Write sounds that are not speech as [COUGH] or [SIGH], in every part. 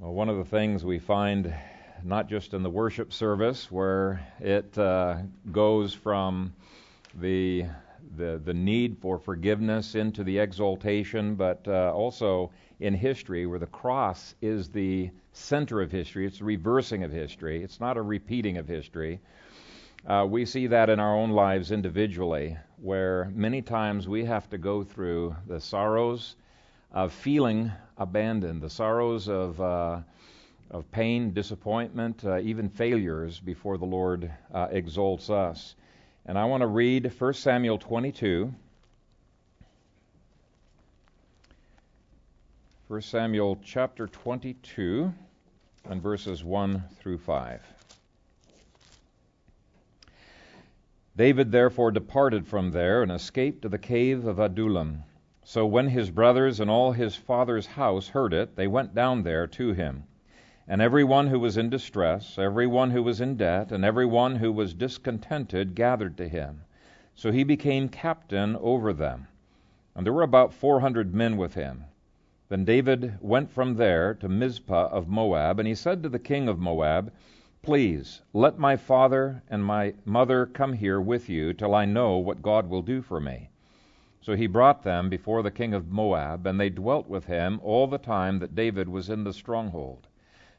Well, one of the things we find not just in the worship service where it uh, goes from the, the the need for forgiveness into the exaltation, but uh, also in history where the cross is the center of history. It's the reversing of history. It's not a repeating of history. Uh, we see that in our own lives individually, where many times we have to go through the sorrows of feeling abandoned, the sorrows of uh, of pain, disappointment, uh, even failures before the Lord uh, exalts us. And I want to read 1 Samuel 22. 1 Samuel chapter 22 and verses 1 through 5. David therefore departed from there and escaped to the cave of Adullam. So when his brothers and all his father's house heard it, they went down there to him. And every one who was in distress, every one who was in debt, and every one who was discontented gathered to him. So he became captain over them. And there were about four hundred men with him. Then David went from there to Mizpah of Moab, and he said to the king of Moab, Please, let my father and my mother come here with you till I know what God will do for me. So he brought them before the king of Moab, and they dwelt with him all the time that David was in the stronghold.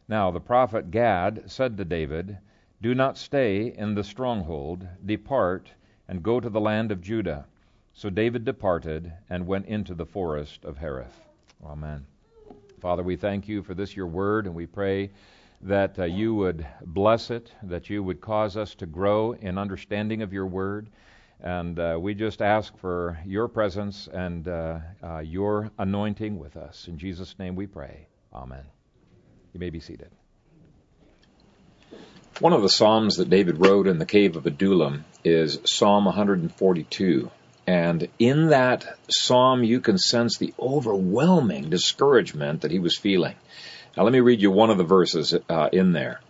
Now the prophet Gad said to David, Do not stay in the stronghold, depart and go to the land of Judah. So David departed and went into the forest of Hereth. Amen. Father, we thank you for this your word, and we pray that uh, you would bless it, that you would cause us to grow in understanding of your word. And uh, we just ask for your presence and uh, uh your anointing with us. In Jesus' name we pray. Amen. You may be seated. One of the Psalms that David wrote in the cave of Adullam is Psalm 142. And in that psalm, you can sense the overwhelming discouragement that he was feeling. Now, let me read you one of the verses uh, in there.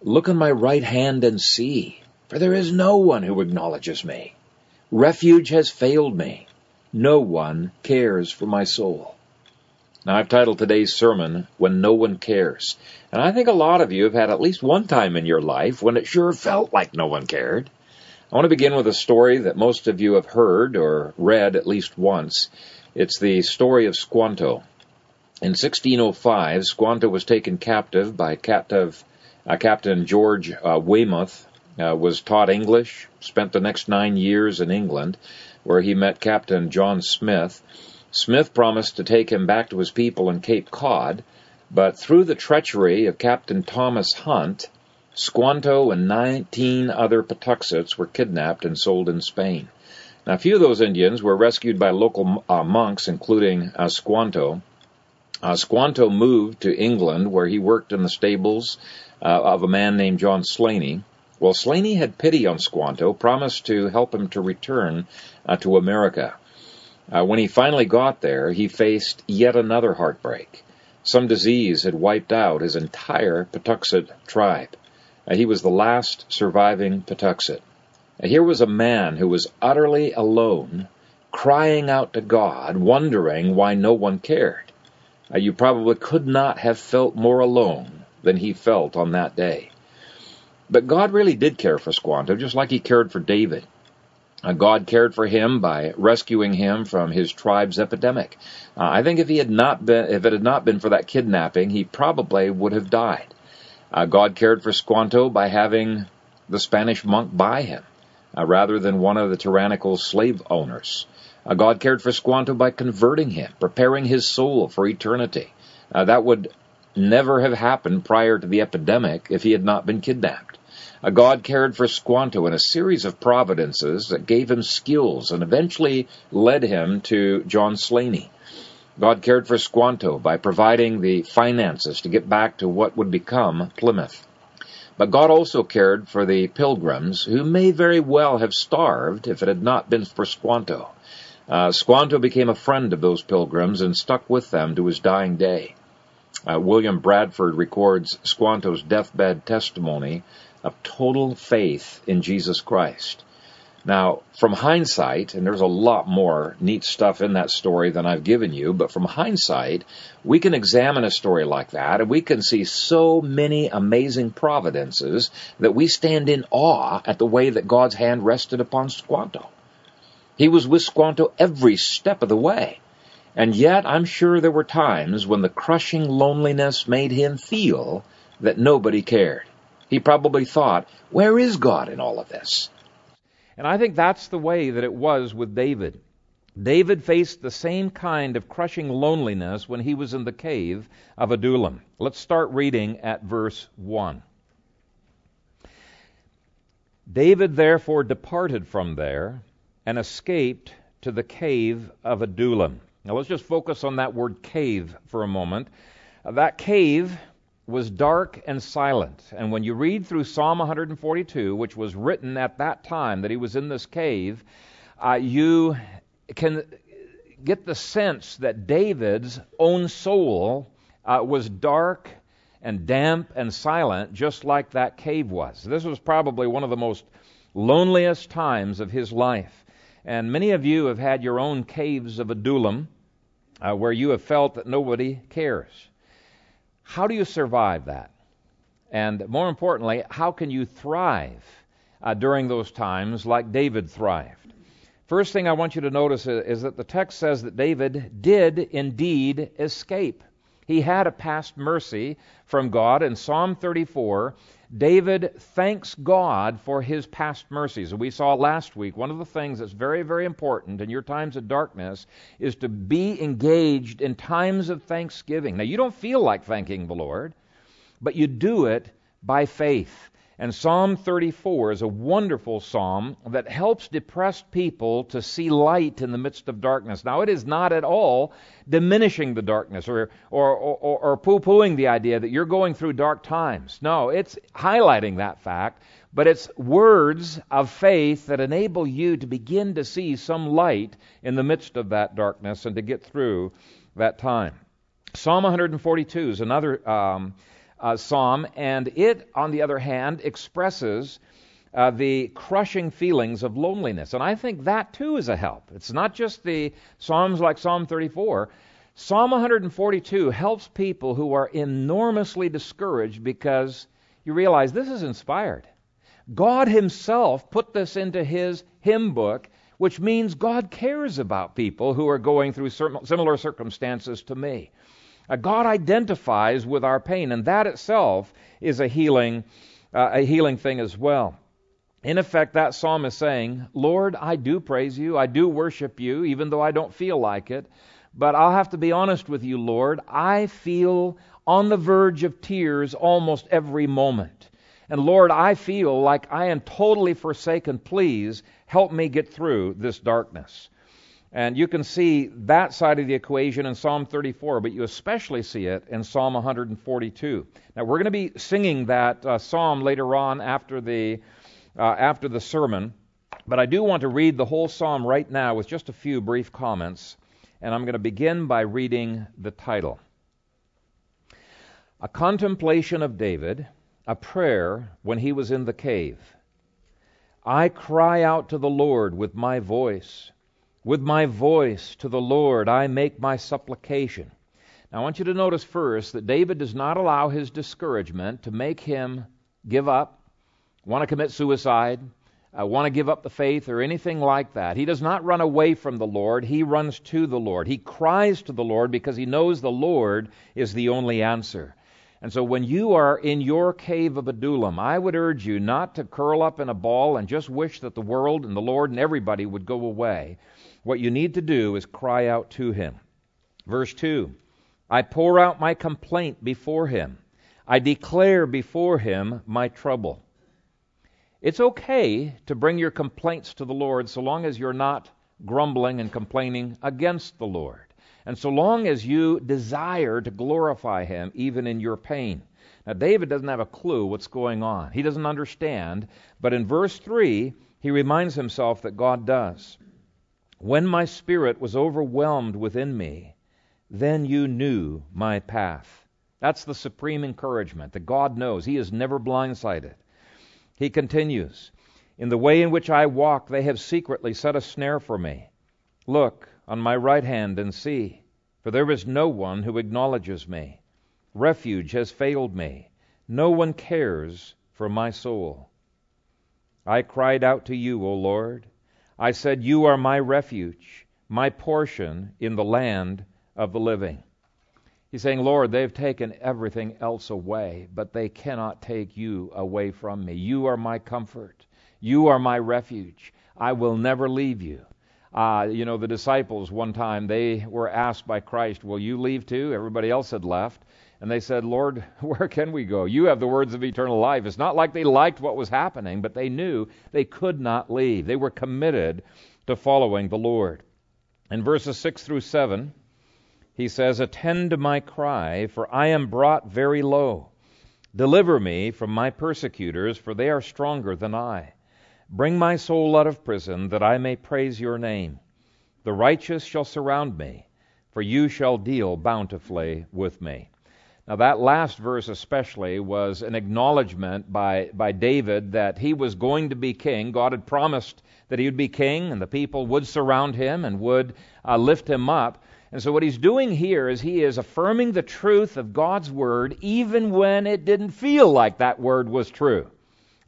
Look on my right hand and see, for there is no one who acknowledges me. Refuge has failed me. No one cares for my soul. Now, I've titled today's sermon, When No One Cares. And I think a lot of you have had at least one time in your life when it sure felt like no one cared. I want to begin with a story that most of you have heard or read at least once. It's the story of Squanto. In 1605, Squanto was taken captive by captive, uh, Captain George uh, Weymouth, uh, was taught English, spent the next nine years in England, where he met Captain John Smith, Smith promised to take him back to his people in Cape Cod, but through the treachery of Captain Thomas Hunt, Squanto and 19 other Patuxets were kidnapped and sold in Spain. Now, a few of those Indians were rescued by local uh, monks, including uh, Squanto. Uh, Squanto moved to England, where he worked in the stables uh, of a man named John Slaney. Well, Slaney had pity on Squanto, promised to help him to return uh, to America. Uh, when he finally got there, he faced yet another heartbreak. Some disease had wiped out his entire Patuxet tribe. Uh, he was the last surviving Patuxet. Uh, here was a man who was utterly alone, crying out to God, wondering why no one cared. Uh, you probably could not have felt more alone than he felt on that day. But God really did care for Squanto, just like he cared for David. Uh, God cared for him by rescuing him from his tribe's epidemic. Uh, I think if he had not been, if it had not been for that kidnapping, he probably would have died. Uh, God cared for Squanto by having the Spanish monk buy him, uh, rather than one of the tyrannical slave owners. Uh, God cared for Squanto by converting him, preparing his soul for eternity. That would never have happened prior to the epidemic if he had not been kidnapped. God cared for Squanto in a series of providences that gave him skills and eventually led him to John Slaney. God cared for Squanto by providing the finances to get back to what would become Plymouth. But God also cared for the pilgrims who may very well have starved if it had not been for Squanto. Uh, Squanto became a friend of those pilgrims and stuck with them to his dying day. Uh, William Bradford records Squanto's deathbed testimony of total faith in Jesus Christ. Now, from hindsight, and there's a lot more neat stuff in that story than I've given you, but from hindsight, we can examine a story like that and we can see so many amazing providences that we stand in awe at the way that God's hand rested upon Squanto. He was with Squanto every step of the way. And yet, I'm sure there were times when the crushing loneliness made him feel that nobody cared. He probably thought, where is God in all of this? And I think that's the way that it was with David. David faced the same kind of crushing loneliness when he was in the cave of Adullam. Let's start reading at verse 1. David therefore departed from there and escaped to the cave of Adullam. Now let's just focus on that word cave for a moment. Uh, that cave was dark and silent. And when you read through Psalm 142, which was written at that time that he was in this cave, uh, you can get the sense that David's own soul uh, was dark and damp and silent, just like that cave was. This was probably one of the most loneliest times of his life. And many of you have had your own caves of Adullam uh, where you have felt that nobody cares. How do you survive that? And more importantly, how can you thrive uh, during those times like David thrived? First thing I want you to notice is that the text says that David did indeed escape. He had a past mercy from God. In Psalm 34, David thanks God for his past mercies. We saw last week one of the things that's very, very important in your times of darkness is to be engaged in times of thanksgiving. Now, you don't feel like thanking the Lord, but you do it by faith. And Psalm 34 is a wonderful psalm that helps depressed people to see light in the midst of darkness. Now, it is not at all diminishing the darkness or, or, or, or poo pooing the idea that you're going through dark times. No, it's highlighting that fact, but it's words of faith that enable you to begin to see some light in the midst of that darkness and to get through that time. Psalm 142 is another. Um, uh, psalm, and it, on the other hand, expresses uh, the crushing feelings of loneliness. And I think that too is a help. It's not just the Psalms like Psalm 34. Psalm 142 helps people who are enormously discouraged because you realize this is inspired. God Himself put this into His hymn book, which means God cares about people who are going through similar circumstances to me. Uh, God identifies with our pain, and that itself is a healing, uh, a healing thing as well. In effect, that psalm is saying, Lord, I do praise you, I do worship you, even though I don't feel like it. But I'll have to be honest with you, Lord. I feel on the verge of tears almost every moment. And Lord, I feel like I am totally forsaken. Please help me get through this darkness. And you can see that side of the equation in Psalm 34, but you especially see it in Psalm 142. Now we're going to be singing that uh, psalm later on after the uh, after the sermon, but I do want to read the whole psalm right now with just a few brief comments, and I'm going to begin by reading the title. A contemplation of David, a prayer when he was in the cave. I cry out to the Lord with my voice. With my voice to the Lord I make my supplication. Now I want you to notice first that David does not allow his discouragement to make him give up, want to commit suicide, uh, want to give up the faith, or anything like that. He does not run away from the Lord, he runs to the Lord. He cries to the Lord because he knows the Lord is the only answer. And so when you are in your cave of Adullam, I would urge you not to curl up in a ball and just wish that the world and the Lord and everybody would go away. What you need to do is cry out to him. Verse 2 I pour out my complaint before him, I declare before him my trouble. It's okay to bring your complaints to the Lord so long as you're not grumbling and complaining against the Lord, and so long as you desire to glorify Him even in your pain. Now, David doesn't have a clue what's going on. He doesn't understand, but in verse 3, he reminds himself that God does. When my spirit was overwhelmed within me, then you knew my path. That's the supreme encouragement that God knows. He is never blindsided. He continues, In the way in which I walk, they have secretly set a snare for me. Look on my right hand and see, for there is no one who acknowledges me. Refuge has failed me. No one cares for my soul. I cried out to you, O Lord. I said, You are my refuge, my portion in the land of the living. He's saying, Lord, they've taken everything else away, but they cannot take you away from me. You are my comfort. You are my refuge. I will never leave you. Uh, you know, the disciples one time, they were asked by Christ, Will you leave too? Everybody else had left. And they said, Lord, [LAUGHS] where can we go? You have the words of eternal life. It's not like they liked what was happening, but they knew they could not leave. They were committed to following the Lord. In verses 6 through 7, he says, Attend to my cry, for I am brought very low. Deliver me from my persecutors, for they are stronger than I. Bring my soul out of prison, that I may praise your name. The righteous shall surround me, for you shall deal bountifully with me. Now, that last verse especially was an acknowledgement by, by David that he was going to be king. God had promised that he would be king, and the people would surround him and would uh, lift him up. And so, what he's doing here is he is affirming the truth of God's word, even when it didn't feel like that word was true.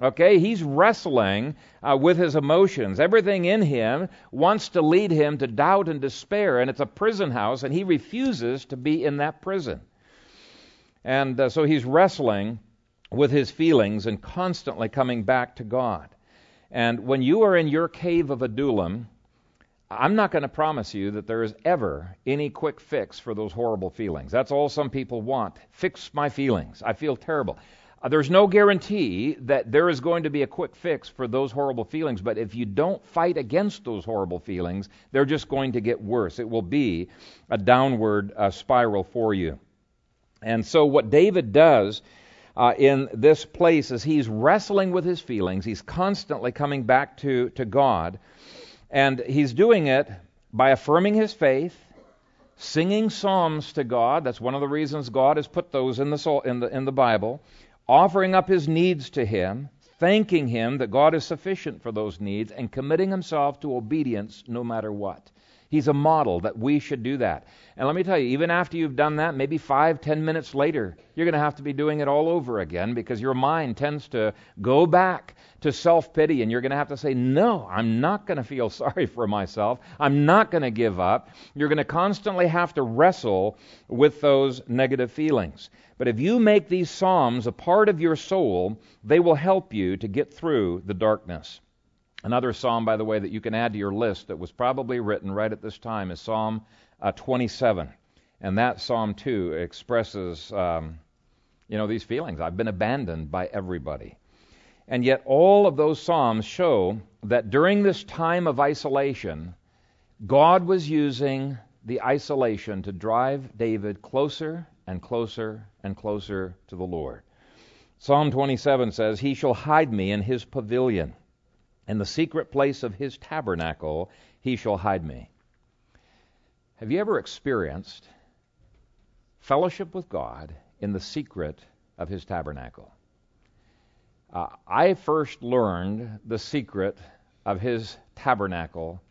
Okay, he's wrestling uh, with his emotions. Everything in him wants to lead him to doubt and despair, and it's a prison house, and he refuses to be in that prison. And uh, so he's wrestling with his feelings and constantly coming back to God. And when you are in your cave of Adullam, I'm not going to promise you that there is ever any quick fix for those horrible feelings. That's all some people want. Fix my feelings. I feel terrible. Uh, there's no guarantee that there is going to be a quick fix for those horrible feelings, but if you don't fight against those horrible feelings, they're just going to get worse. It will be a downward uh, spiral for you. And so, what David does uh, in this place is he's wrestling with his feelings, he's constantly coming back to, to God, and he's doing it by affirming his faith singing psalms to God. That's one of the reasons God has put those in the, in the, in the Bible offering up his needs to him, thanking him that God is sufficient for those needs, and committing himself to obedience no matter what. He's a model that we should do that. And let me tell you, even after you've done that, maybe five, ten minutes later, you're going to have to be doing it all over again because your mind tends to go back to self pity and you're going to have to say, No, I'm not going to feel [LAUGHS] sorry for myself. I'm not going to give up. You're going to constantly have to wrestle with those negative feelings. But if you make these Psalms a part of your soul, they will help you to get through the darkness. Another psalm, by the way, that you can add to your list that was probably written right at this time is Psalm uh, 27. And that psalm, too, expresses, um, you know, these feelings. I've been abandoned by everybody. And yet, all of those psalms show that during this time of isolation, God was using the isolation to drive David closer and closer and closer to the Lord. Psalm 27 says, He shall hide me in his pavilion. In the secret place of his tabernacle he shall hide me. Have you ever experienced fellowship with God in the secret of his tabernacle? Uh, I first learned the secret of his tabernacle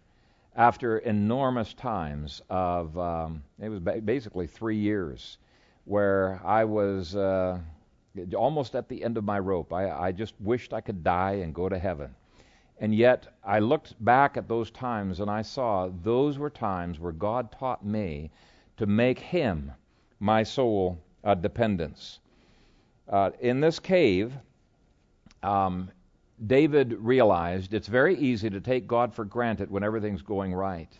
after enormous times of, um, it was basically three years, where I was uh, almost at the end of my rope. I, I just wished I could die and go to heaven. And yet, I looked back at those times and I saw those were times where God taught me to make Him my sole uh, dependence. Uh, in this cave, um, David realized it's very easy to take God for granted when everything's going right.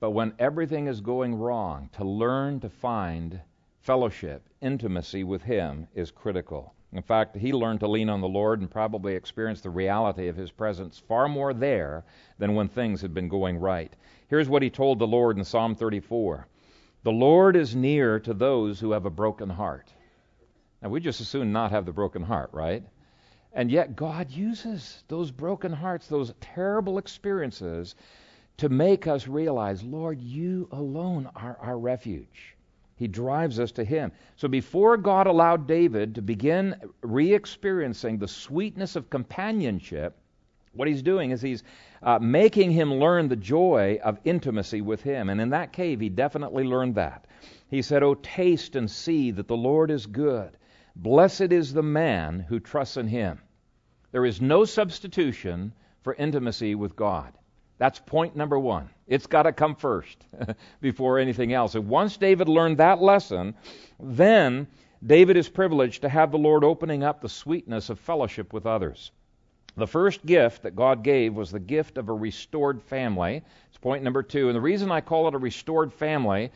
But when everything is going wrong, to learn to find fellowship, intimacy with Him is critical. In fact, he learned to lean on the Lord and probably experienced the reality of his presence far more there than when things had been going right. Here's what he told the Lord in Psalm 34 The Lord is near to those who have a broken heart. Now, we just as soon not have the broken heart, right? And yet, God uses those broken hearts, those terrible experiences, to make us realize, Lord, you alone are our refuge. He drives us to Him. So before God allowed David to begin re experiencing the sweetness of companionship What he's doing is he's uh, making him learn the joy of intimacy with him. And in that cave, he definitely learned that. He said, Oh, taste and see that the Lord is good. Blessed is the man who trusts in him. There is no substitution for intimacy with God. That's point number one. It's got to come first [LAUGHS] before anything else. And once David learned that lesson, then David is privileged to have the Lord opening up the sweetness of fellowship with others. The first gift that God gave was the gift of a restored family. It's point number two. And the reason I call it a restored family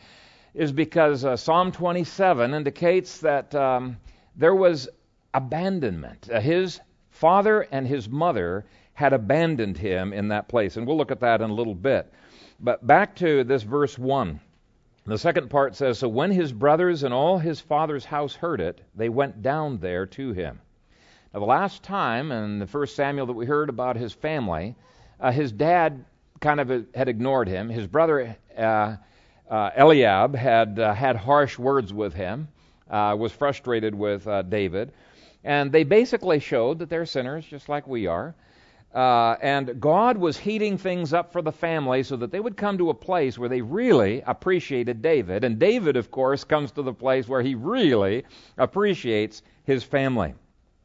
is because uh, Psalm 27 indicates that um, there was abandonment. Uh, his father and his mother had abandoned him in that place. And we'll look at that in a little bit. But back to this verse 1. The second part says So when his brothers and all his father's house heard it, they went down there to him. Now, the last time in the first Samuel that we heard about his family, uh, his dad kind of had ignored him. His brother uh, uh, Eliab had uh, had harsh words with him, uh, was frustrated with uh, David. And they basically showed that they're sinners just like we are. Uh, and God was heating things up for the family so that they would come to a place where they really appreciated David. And David, of course, comes to the place where he really appreciates his family.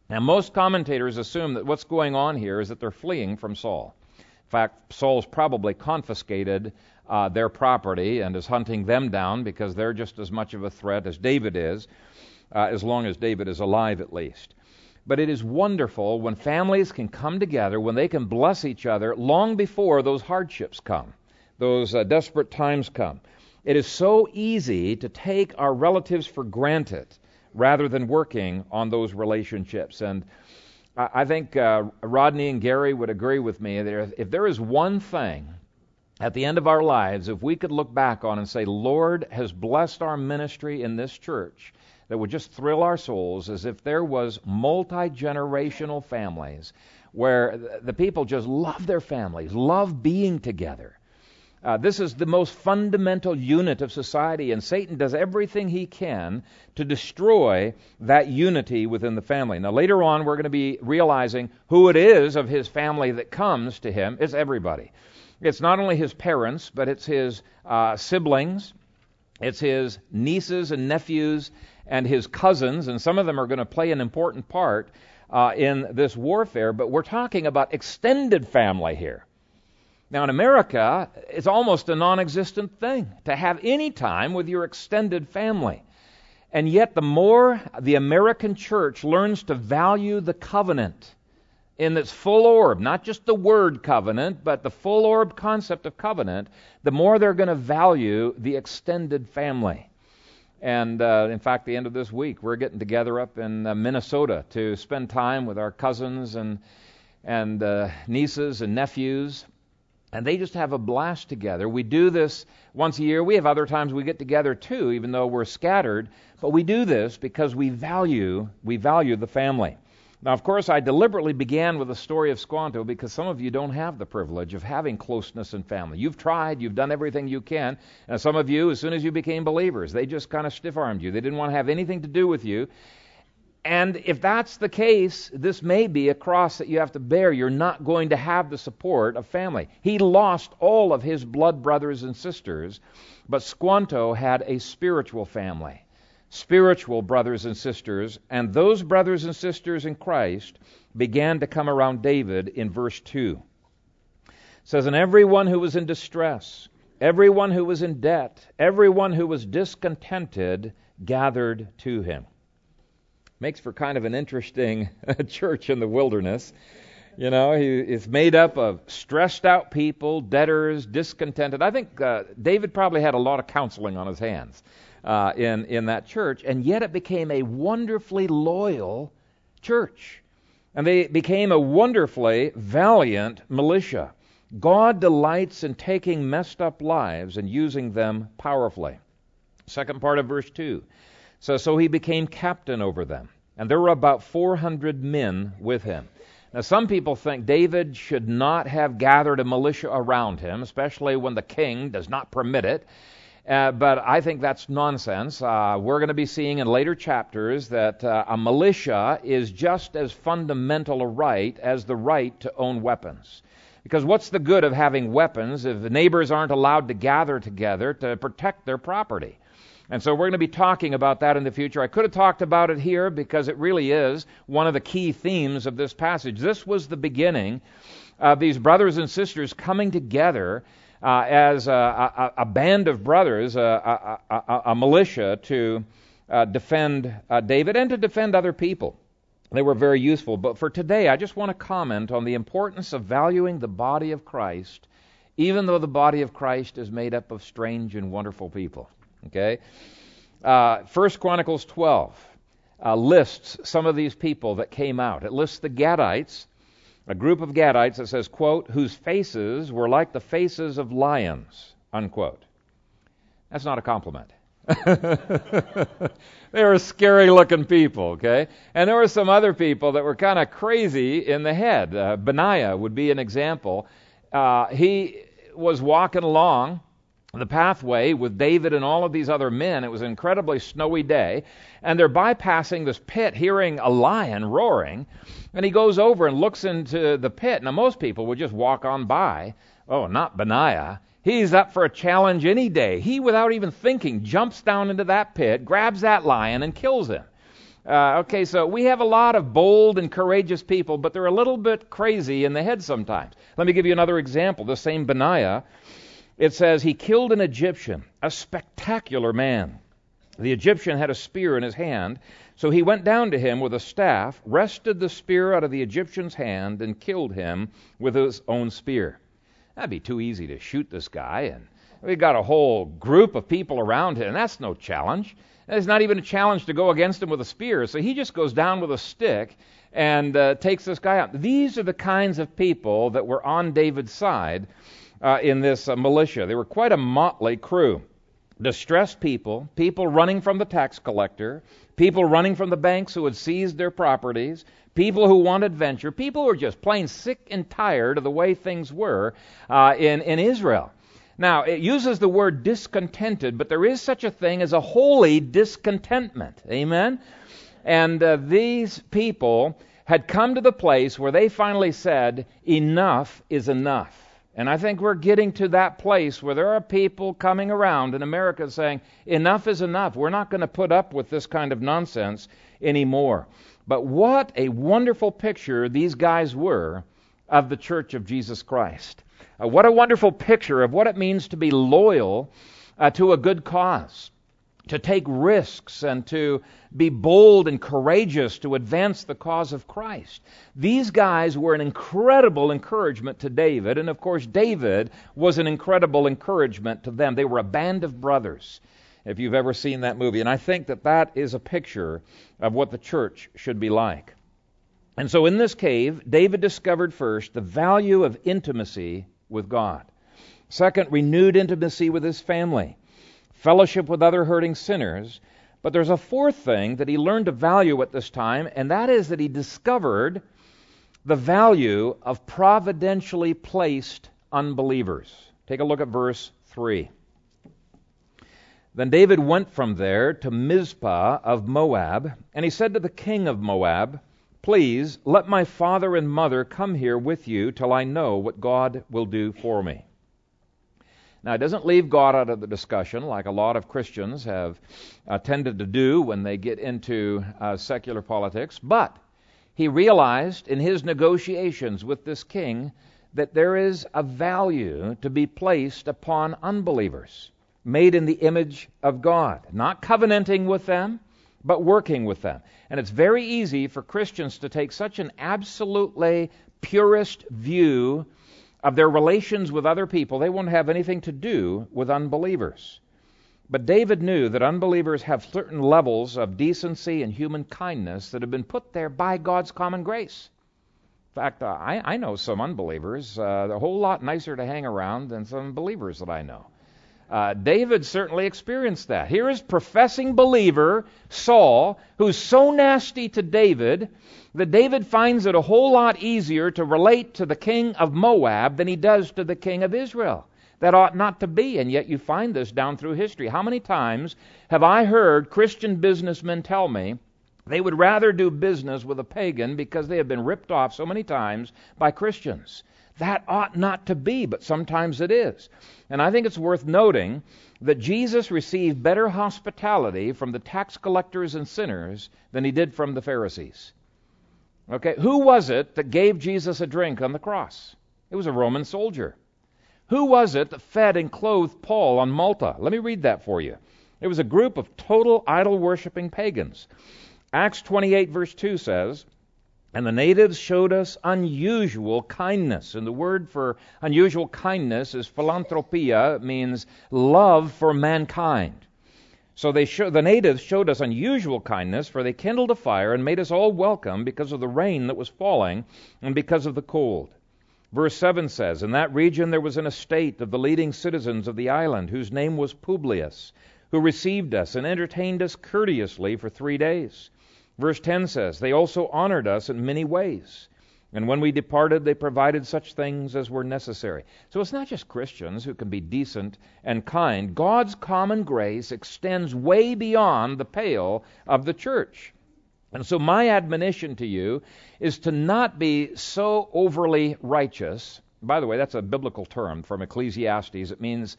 Now, most commentators assume that what's going on here is that they're fleeing from Saul. In fact, Saul's probably confiscated uh, their property and is hunting them down because they're just as much of a threat as David is uh, as long as David is alive at least. But it is wonderful when families can come together, when they can bless each other long before those hardships come, those uh, desperate times come. It is so easy to take our relatives for granted rather than working on those relationships. And I, I think uh, Rodney and Gary would agree with me that if there is one thing at the end of our lives, if we could look back on and say, Lord has blessed our ministry in this church, that would just thrill our souls as if there was multi-generational families where the people just love their families, love being together. Uh, this is the most fundamental unit of society, and Satan does everything he can to destroy that unity within the family. Now, later on, we're going to be realizing who it is of his family that comes to him. It's everybody. It's not only his parents, but it's his uh, siblings, it's his nieces and nephews, and his cousins, and some of them are going to play an important part uh, in this warfare, but we're talking about extended family here. Now, in America, it's almost a non existent thing to have any time with your extended family. And yet, the more the American church learns to value the covenant in its full orb, not just the word covenant, but the full orb concept of covenant, the more they're going to value the extended family. And uh, in fact, the end of this week, we're getting together up in uh, Minnesota to spend time with our cousins and and uh, nieces and nephews, and they just have a blast together. We do this once a year. We have other times we get together too, even though we're scattered. But we do this because we value we value the family. Now, of course, I deliberately began with the story of Squanto because some of you don't have the privilege of having closeness and family. You've tried, you've done everything you can, and some of you, as soon as you became believers, they just kind of stiff armed you. They didn't want to have anything to do with you. And if that's the case, this may be a cross that you have to bear. You're not going to have the support of family. He lost all of his blood brothers and sisters, but Squanto had a spiritual family spiritual brothers and sisters, and those brothers and sisters in Christ began to come around David in verse 2. It says, And everyone who was in distress, everyone who was in debt, everyone who was discontented gathered to him. Makes for kind of an interesting [LAUGHS] church in the wilderness. You know, he is made up of stressed out people, debtors, discontented. I think uh, David probably had a lot of counseling on his hands uh, in, in that church, and yet it became a wonderfully loyal church. And they became a wonderfully valiant militia. God delights in taking messed up lives and using them powerfully. Second part of verse 2 says, So he became captain over them, and there were about 400 men with him. Now, some people think David should not have gathered a militia around him, especially when the king does not permit it. Uh, but I think that's nonsense. Uh, we're going to be seeing in later chapters that uh, a militia is just as fundamental a right as the right to own weapons. Because what's the good of having weapons if the neighbors aren't allowed to gather together to protect their property? And so we're going to be talking about that in the future. I could have talked about it here because it really is one of the key themes of this passage. This was the beginning of these brothers and sisters coming together uh, as a, a, a, band of brothers, a, a militia to uh, defend uh, David and to defend other people. They were very useful. But for today, I just want to comment on the importance of valuing the body of Christ, even though the body of Christ is made up of strange and wonderful people. Okay? Uh, First Chronicles 12 uh, lists some of these people that came out. It lists the Gadites, a group of Gadites that says, quote, whose faces were like the faces of lions, unquote. That's not a compliment. [LAUGHS] they were scary looking people, okay? And there were some other people that were kind of crazy in the head. Uh, Benaiah would be an example. Uh, he was walking along the pathway with David and all of these other men. It was an incredibly snowy day, and they're bypassing this pit, hearing a lion roaring. And he goes over and looks into the pit. Now, most people would just walk on by. Oh, not Benaiah. He's up for a challenge any day. He, without even thinking, jumps down into that pit, grabs that lion, and kills him. Uh, okay, so we have a lot of bold and courageous people, but they're a little bit crazy in the head sometimes. Let me give you another example. The same Benaiah it says, He killed an Egyptian, a spectacular man. The Egyptian had a spear in his hand, so he went down to him with a staff, wrested the spear out of the Egyptian's hand, and killed him with his own spear. That'd be too easy to shoot this guy, and we got a whole group of people around him, and that's no challenge. It's not even a challenge to go against him with a spear, so he just goes down with a stick and uh, takes this guy out. These are the kinds of people that were on David's side uh, in this uh, militia. They were quite a motley crew. Distressed people, people running from the tax collector, people running from the banks who had seized their properties, people who want adventure, people who are just plain sick and tired of the way things were uh, in, in Israel. Now, it uses the word discontented, but there is such a thing as a holy discontentment. Amen? And uh, these people had come to the place where they finally said, enough is enough. And I think we're getting to that place where there are people coming around in America saying, enough is enough. We're not going to put up with this kind of nonsense anymore. But what a wonderful picture these guys were of the church of Jesus Christ. Uh, what a wonderful picture of what it means to be loyal uh, to a good cause to take risks and to be bold and courageous to advance the cause of Christ. These guys were an incredible encouragement to David, and of course, David was an incredible encouragement to them. They were a band of brothers, if you've ever seen that movie. And I think that that is a picture of what the church should be like. And so in this cave, David discovered first the value of intimacy with God. Second, renewed intimacy with his family fellowship with other hurting sinners. But there's a fourth thing that he learned to value at this time, and that is that he discovered the value of providentially placed unbelievers. Take a look at verse 3. Then David went from there to Mizpah of Moab, and he said to the king of Moab, Please let my father and mother come here with you till I know what God will do for me. Now, it doesn't leave God out of the discussion like a lot of Christians have uh, tended to do when they get into uh, secular politics, but he realized in his negotiations with this king that there is a value to be placed upon unbelievers, made in the image of God, not covenanting with them, but working with them. And it's very easy for Christians to take such an absolutely purist view of their relations with other people, they won't have anything to do with unbelievers. But David knew that unbelievers have certain levels of decency and human kindness that have been put there by God's common grace. In fact, uh, I, I, know some unbelievers, uh, a whole lot nicer to hang around than some believers that I know. Uh, David certainly experienced that. Here is professing believer Saul, who's so nasty to David that David finds it a whole lot easier to relate to the king of Moab than he does to the king of Israel. That ought not to be, and yet you find this down through history. How many times have I heard Christian businessmen tell me they would rather do business with a pagan because they have been ripped off so many times by Christians? That ought not to be, but sometimes it is. And I think it's worth noting that Jesus received better hospitality from the tax collectors and sinners than he did from the Pharisees. Okay, who was it that gave Jesus a drink on the cross? It was a Roman soldier. Who was it that fed and clothed Paul on Malta? Let me read that for you. It was a group of total idol worshiping pagans. Acts 28, verse 2 says, And the natives showed us unusual kindness. And the word for unusual kindness is philanthropia, it means love for mankind. So they show, the natives showed us unusual kindness, for they kindled a fire and made us all welcome because of the rain that was falling and because of the cold. Verse 7 says, In that region there was an estate of the leading citizens of the island, whose name was Publius, who received us and entertained us courteously for three days. Verse 10 says, They also honored us in many ways. And when we departed, they provided such things as were necessary. So it's not just Christians who can be decent and kind. God's common grace extends way beyond the pale of the church. And so, my admonition to you is to not be so overly righteous. By the way, that's a biblical term from Ecclesiastes. It means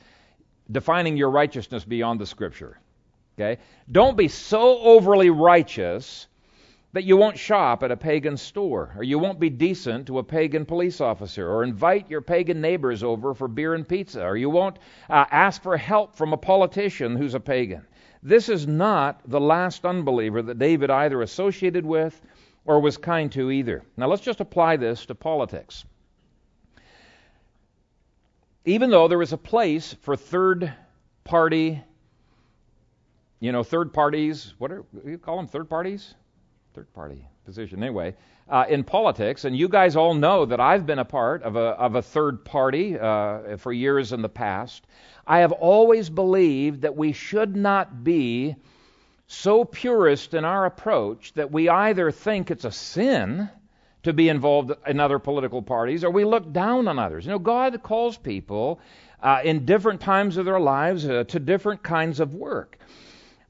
defining your righteousness beyond the Scripture. Okay? Don't be so overly righteous that you won't shop at a pagan store, or you won't be decent to a pagan police officer, or invite your pagan neighbors over for beer and pizza, or you won't uh, ask for help from a politician who's a pagan. This is not the last unbeliever that David either associated with or was kind to either. Now let's just apply this to politics. Even though there is a place for third party, you know, third parties, what are you call them? Third parties? Third party position. Anyway uh, in politics and you guys all know that i've been a part of a, of a third party uh, for years in the past i have always believed that we should not be so purist in our approach that we either think it's a sin to be involved in other political parties or we look down on others. You know god calls people uh, in different times of their lives uh, to different kinds of work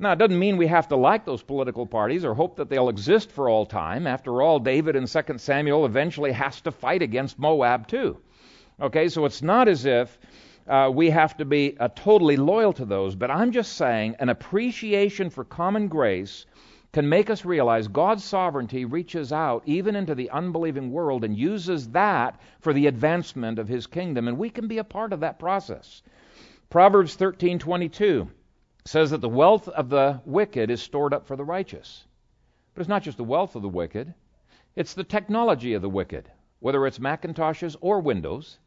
now, it doesn't mean we have to like those political parties or hope that they'll exist for all time. After all, David in 2 Samuel eventually has to fight against Moab, too. Okay, so it's not as if uh, we have to be uh, totally loyal to those, but I'm just saying an appreciation for common grace can make us realize God's sovereignty reaches out even into the unbelieving world and uses that for the advancement of his kingdom, and we can be a part of that process. Proverbs 13:22 says that the wealth of the wicked is stored up for the righteous. But it's not just the wealth of the wicked, it's the technology of the wicked, whether it's Macintoshes or Windows.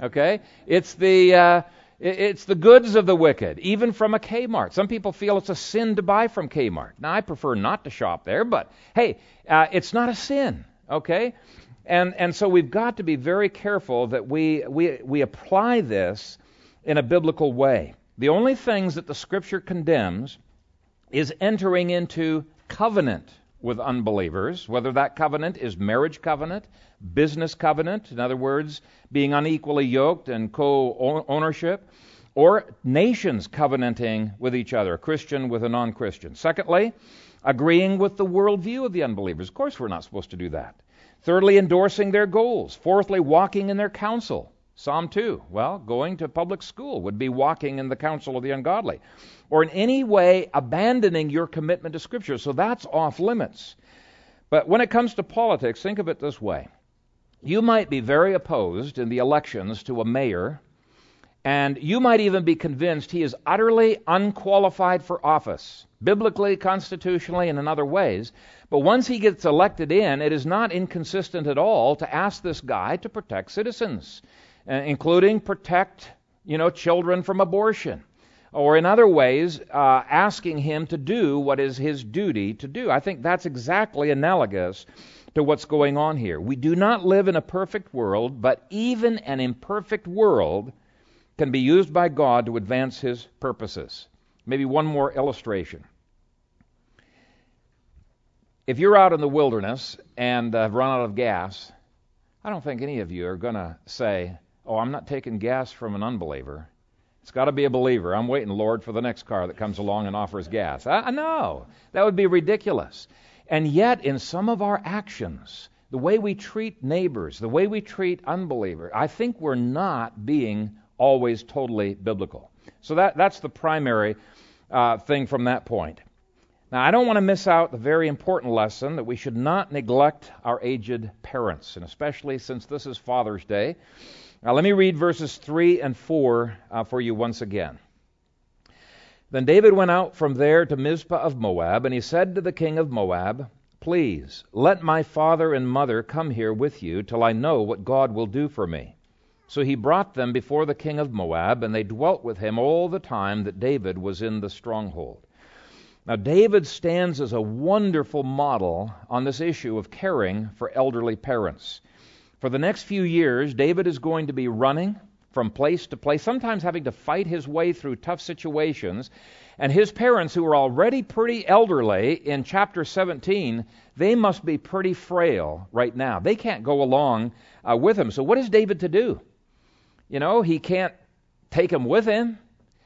Okay? It's the. Uh, it's the goods of the wicked, even from a Kmart. Some people feel it's a sin to buy from Kmart. Now, I prefer not to shop there, but hey, uh, it's not a sin, okay? And and so we've got to be very careful that we we we apply this in a biblical way. The only things that the Scripture condemns is entering into covenant with unbelievers, whether that covenant is marriage covenant, business covenant, in other words, being unequally yoked and co ownership, or nations covenanting with each other, a Christian with a non Christian. Secondly, agreeing with the worldview of the unbelievers. Of course, we're not supposed to do that. Thirdly, endorsing their goals. Fourthly, walking in their counsel. Psalm 2. Well, going to public school would be walking in the counsel of the ungodly. Or in any way abandoning your commitment to Scripture. So that's off limits. But when it comes to politics, think of it this way. You might be very opposed in the elections to a mayor, and you might even be convinced he is utterly unqualified for office, biblically, constitutionally, and in other ways. But once he gets elected in, it is not inconsistent at all to ask this guy to protect citizens. Uh, including protect, you know, children from abortion, or in other ways, uh, asking him to do what is his duty to do. I think that's exactly analogous to what's going on here. We do not live in a perfect world, but even an imperfect world can be used by God to advance his purposes. Maybe one more illustration. If you're out in the wilderness and have run out of gas, I don't think any of you are going to say, Oh, I'm not taking gas from an unbeliever. It's got to be a believer. I'm waiting, Lord, for the next car that comes along and offers gas. I, I know. That would be ridiculous. And yet, in some of our actions, the way we treat neighbors, the way we treat unbelievers, I think we're not being always totally biblical. So that, that's the primary uh, thing from that point. Now, I don't want to miss out the very important lesson that we should not neglect our aged parents, and especially since this is Father's Day. Now, let me read verses 3 and 4 uh, for you once again. Then David went out from there to Mizpah of Moab, and he said to the king of Moab, Please, let my father and mother come here with you till I know what God will do for me. So he brought them before the king of Moab, and they dwelt with him all the time that David was in the stronghold. Now, David stands as a wonderful model on this issue of caring for elderly parents. For the next few years, David is going to be running from place to place, sometimes having to fight his way through tough situations. And his parents, who are already pretty elderly in chapter 17, they must be pretty frail right now. They can't go along uh, with him. So, what is David to do? You know, he can't take them with him.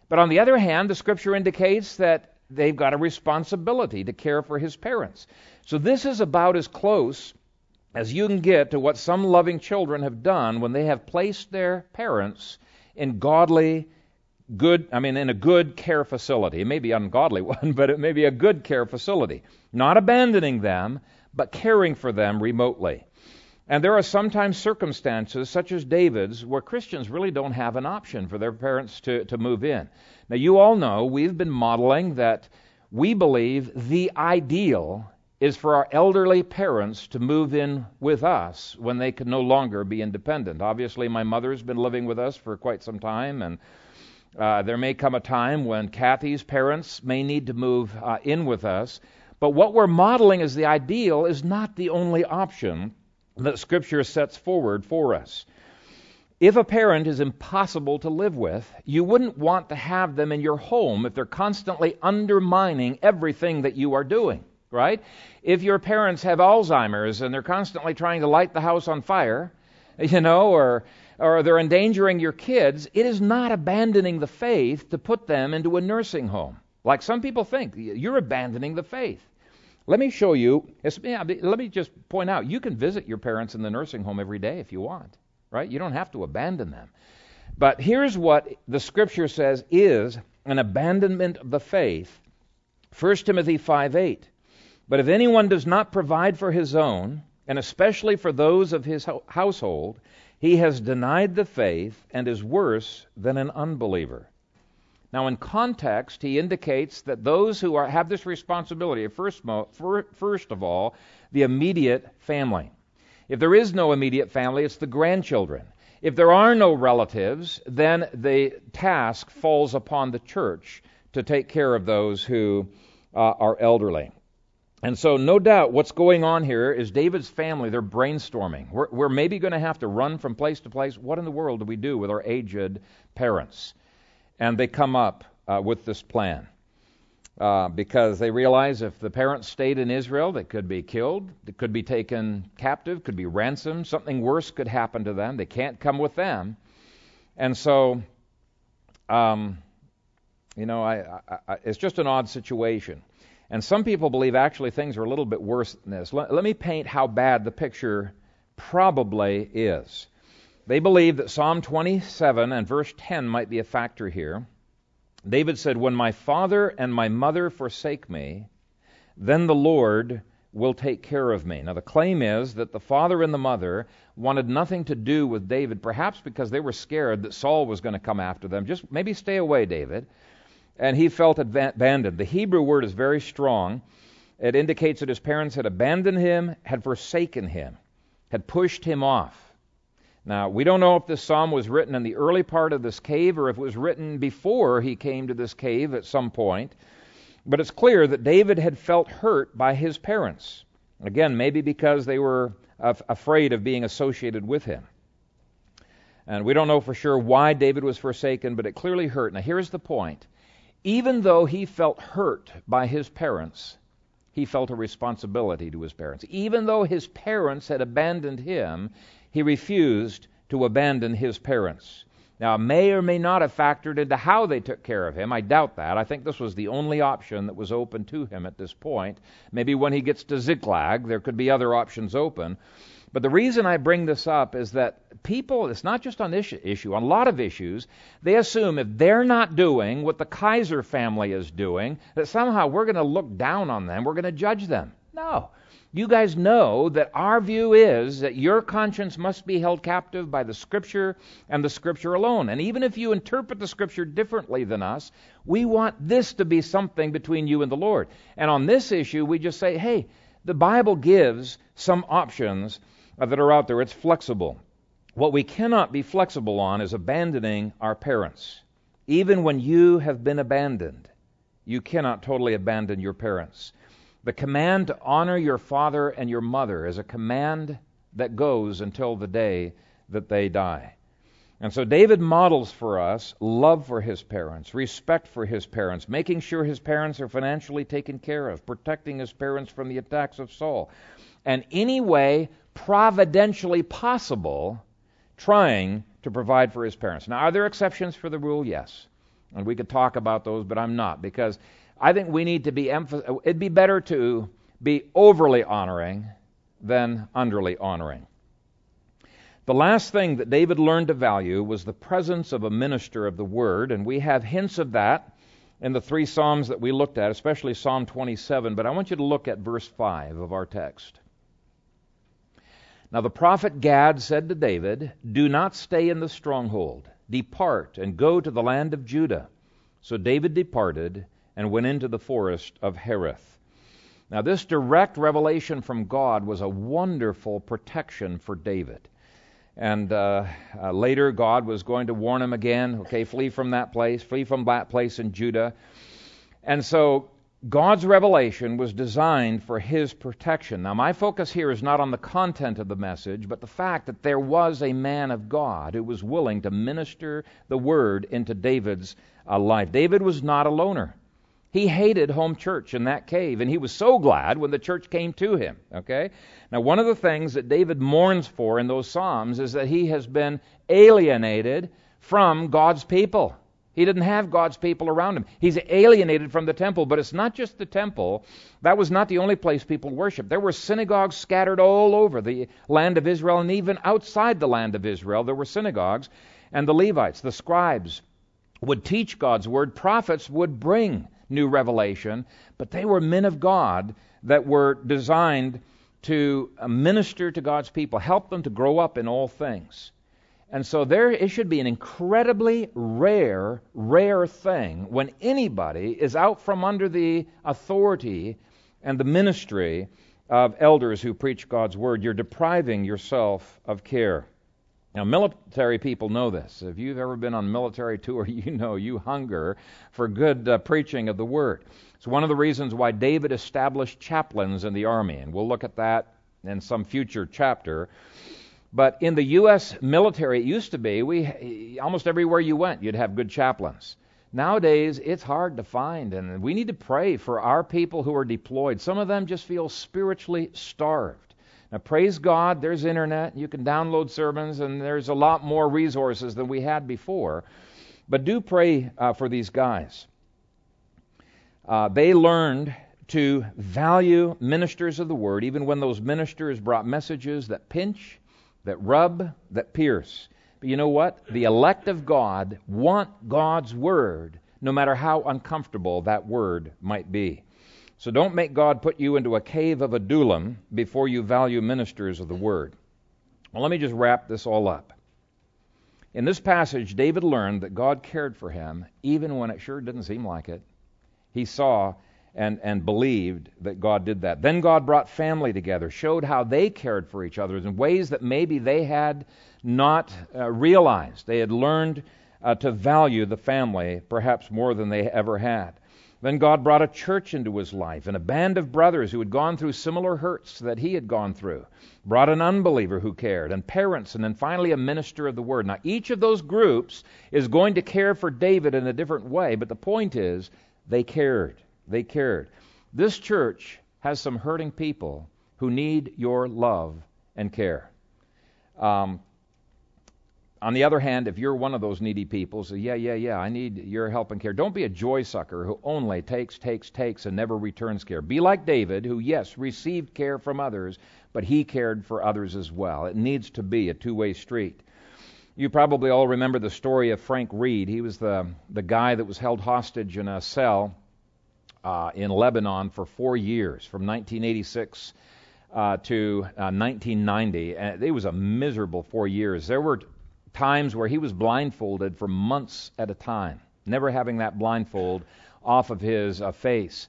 But on the other hand, the scripture indicates that they've got a responsibility to care for his parents. So this is about as close as you can get to what some loving children have done when they have placed their parents in godly, good, I mean, in a good care facility. It may be ungodly [LAUGHS] one, but it may be a good care facility. Not abandoning them, but caring for them remotely. And there are sometimes circumstances, such as David's, where Christians really don't have an option for their parents to, to move in. Now, you all know we've been modeling that we believe the ideal is for our elderly parents to move in with us when they can no longer be independent. Obviously, my mother's been living with us for quite some time, and uh, there may come a time when Kathy's parents may need to move uh, in with us. But what we're modeling as the ideal is not the only option that Scripture sets forward for us. If a parent is impossible to live with, you wouldn't want to have them in your home if they're constantly undermining everything that you are doing, right? If your parents have Alzheimer's and they're constantly trying to light the house on fire, [LAUGHS] you know, or or they're endangering your kids, it is not abandoning the faith to put them into a nursing home. Like some people think, you're abandoning the faith. Let me show you. Let me just point out you can visit your parents in the nursing home every day if you want, right? You don't have to abandon them. But here's what the scripture says is an abandonment of the faith 1 Timothy 5 8. But if anyone does not provide for his own, and especially for those of his household, he has denied the faith and is worse than an unbeliever. Now, in context, he indicates that those who are, have this responsibility first, first of all, the immediate family. If there is no immediate family, it's the grandchildren. If there are no relatives, then the task falls upon the church to take care of those who uh, are elderly. And so, no doubt, what's going on here is David's family, they're brainstorming. We're, we're maybe going to have to run from place to place. What in the world do we do with our aged parents? And they come up uh, with this plan. Uh, because they realize if the parents stayed in Israel, they could be killed, they could be taken captive, could be ransomed, something worse could happen to them. They can't come with them. And so, um, you know, I, I, I, it's just an odd situation. And some people believe actually things are a little bit worse than this. Let, let me paint how bad the picture probably is. They believe that Psalm 27 and verse 10 might be a factor here. David said, When my father and my mother forsake me, then the Lord will take care of me. Now, the claim is that the father and the mother wanted nothing to do with David, perhaps because they were scared that Saul was going to come after them. Just maybe stay away, David. And he felt abandoned. The Hebrew word is very strong. It indicates that his parents had abandoned him, had forsaken him, had pushed him off. Now, we don't know if this psalm was written in the early part of this cave or if it was written before he came to this cave at some point, but it's clear that David had felt hurt by his parents. Again, maybe because they were af- afraid of being associated with him. And we don't know for sure why David was forsaken, but it clearly hurt. Now, here's the point. Even though he felt hurt by his parents, he felt a responsibility to his parents. Even though his parents had abandoned him, he refused to abandon his parents. Now, may or may not have factored into how they took care of him. I doubt that. I think this was the only option that was open to him at this point. Maybe when he gets to Ziklag, there could be other options open. But the reason I bring this up is that people, it's not just on this issue, on a lot of issues, they assume if they're not doing what the Kayser family is doing, that somehow we're going to look down on them, we're going to judge them. No. You guys know that our view is that your conscience must be held captive by the Scripture and the Scripture alone. And even if you interpret the Scripture differently than us, we want this to be something between you and the Lord. And on this issue, we just say, hey, the Bible gives some options uh, that are out there. It's flexible. What we cannot be flexible on is abandoning our parents. Even when you have been abandoned, you cannot totally abandon your parents. The command to honor your father and your mother is a command that goes until the day that they die. And so David models for us love for his parents, respect for his parents, making sure his parents are financially taken care of, protecting his parents from the attacks of Saul, and any way providentially possible, trying to provide for his parents. Now, are there exceptions for the rule? Yes. And we could talk about those, but I'm not, because I think we need to be emph- it'd be better to be overly honoring than underly honoring. The last thing that David learned to value was the presence of a minister of the word, and we have hints of that in the three Psalms that we looked at, especially Psalm 27, but I want you to look at verse 5 of our text. Now the prophet Gad said to David, Do not stay in the stronghold. Depart and go to the land of Judah. So David departed and went into the forest of Hereth. Now, this direct revelation from God was a wonderful protection for David. And uh, uh, later, God was going to warn him again okay, flee from that place, flee from that place in Judah. And so, God's revelation was designed for his protection. Now, my focus here is not on the content of the message, but the fact that there was a man of God who was willing to minister the word into David's uh, life. David was not a loner. He hated home church in that cave, and he was so glad when the church came to him. Okay? Now, one of the things that David mourns for in those Psalms is that he has been alienated from God's people. He didn't have God's people around him. He's alienated from the temple, but it's not just the temple. That was not the only place people worshiped. There were synagogues scattered all over the land of Israel, and even outside the land of Israel, there were synagogues. And the Levites, the scribes, would teach God's word. Prophets would bring new revelation, but they were men of God that were designed to minister to God's people, help them to grow up in all things. And so there it should be an incredibly rare, rare thing when anybody is out from under the authority and the ministry of elders who preach God's word. You're depriving yourself of care. Now, military people know this. If you've ever been on military tour, [LAUGHS] you know you hunger for good uh, preaching of the word. It's one of the reasons why David established chaplains in the army, and we'll look at that in some future chapter. But in the U.S. military, it used to be we almost everywhere you went, you'd have good chaplains. Nowadays, it's hard to find, and we need to pray for our people who are deployed. Some of them just feel spiritually starved. Now, praise God, there's internet. You can download sermons, and there's a lot more resources than we had before. But do pray uh, for these guys. Uh, they learned to value ministers of the word, even when those ministers brought messages that pinch, that rub, that pierce. But you know what? The elect of God want God's word, no matter how uncomfortable that word might be. So don't make God put you into a cave of Adullam before you value ministers of the word. Well, let me just wrap this all up. In this passage, David learned that God cared for him even when it sure didn't seem like it. He saw and, and believed that God did that. Then God brought family together, showed how they cared for each other in ways that maybe they had not uh, realized. They had learned uh, to value the family perhaps more than they ever had. Then God brought a church into his life and a band of brothers who had gone through similar hurts that he had gone through. Brought an unbeliever who cared, and parents, and then finally a minister of the word. Now, each of those groups is going to care for David in a different way, but the point is, they cared. They cared. This church has some hurting people who need your love and care. Um, on the other hand, if you're one of those needy people, say, yeah, yeah, yeah, I need your help and care. Don't be a joy sucker who only takes, takes, takes, and never returns care. Be like David, who, yes, received care from others, but he cared for others as well. It needs to be a two way street. You probably all remember the story of Frank Reed. He was the, the guy that was held hostage in a cell uh, in Lebanon for four years, from 1986 uh, to uh, 1990. And it was a miserable four years. There were times where he was blindfolded for months at a time, never having that blindfold off of his uh, face.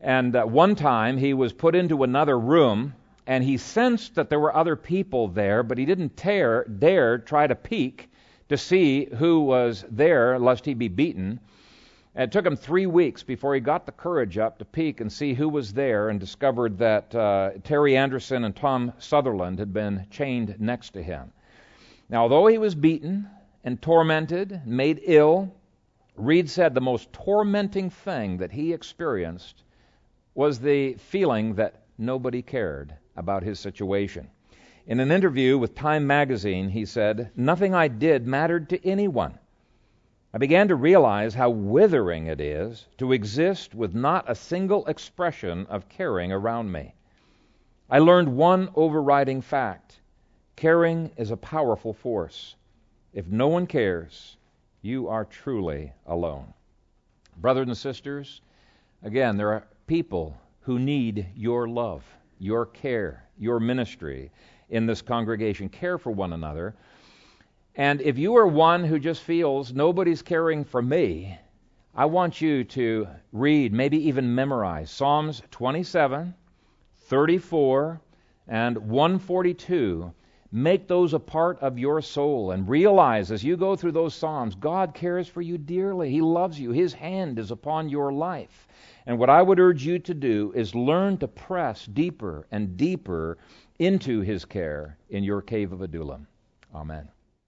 And uh, one time he was put into another room and he sensed that there were other people there, but he didn't dare, dare try to peek to see who was there, lest he be beaten. And it took him three weeks before he got the courage up to peek and see who was there, and discovered that uh, Terry Anderson and Tom Sutherland had been chained next to him. Now, although he was beaten and tormented, and made ill, Reed said the most tormenting thing that he experienced was the feeling that nobody cared about his situation. In an interview with Time magazine, he said, Nothing I did mattered to anyone. I began to realize how withering it is to exist with not a single expression of caring around me. I learned one overriding fact caring is a powerful force. If no one cares, you are truly alone. Brothers and sisters, again, there are people who need your love your care, your ministry in this congregation. Care for one another. And if you are one who just feels nobody's caring for me, I want you to read, maybe even memorize Psalms 27, 34, and 142. Make those a part of your soul and realize as you go through those Psalms, God cares for you dearly. He loves you. His hand is upon your life. And what I would urge you to do is learn to press deeper and deeper into his care in your cave of Adullam. Amen.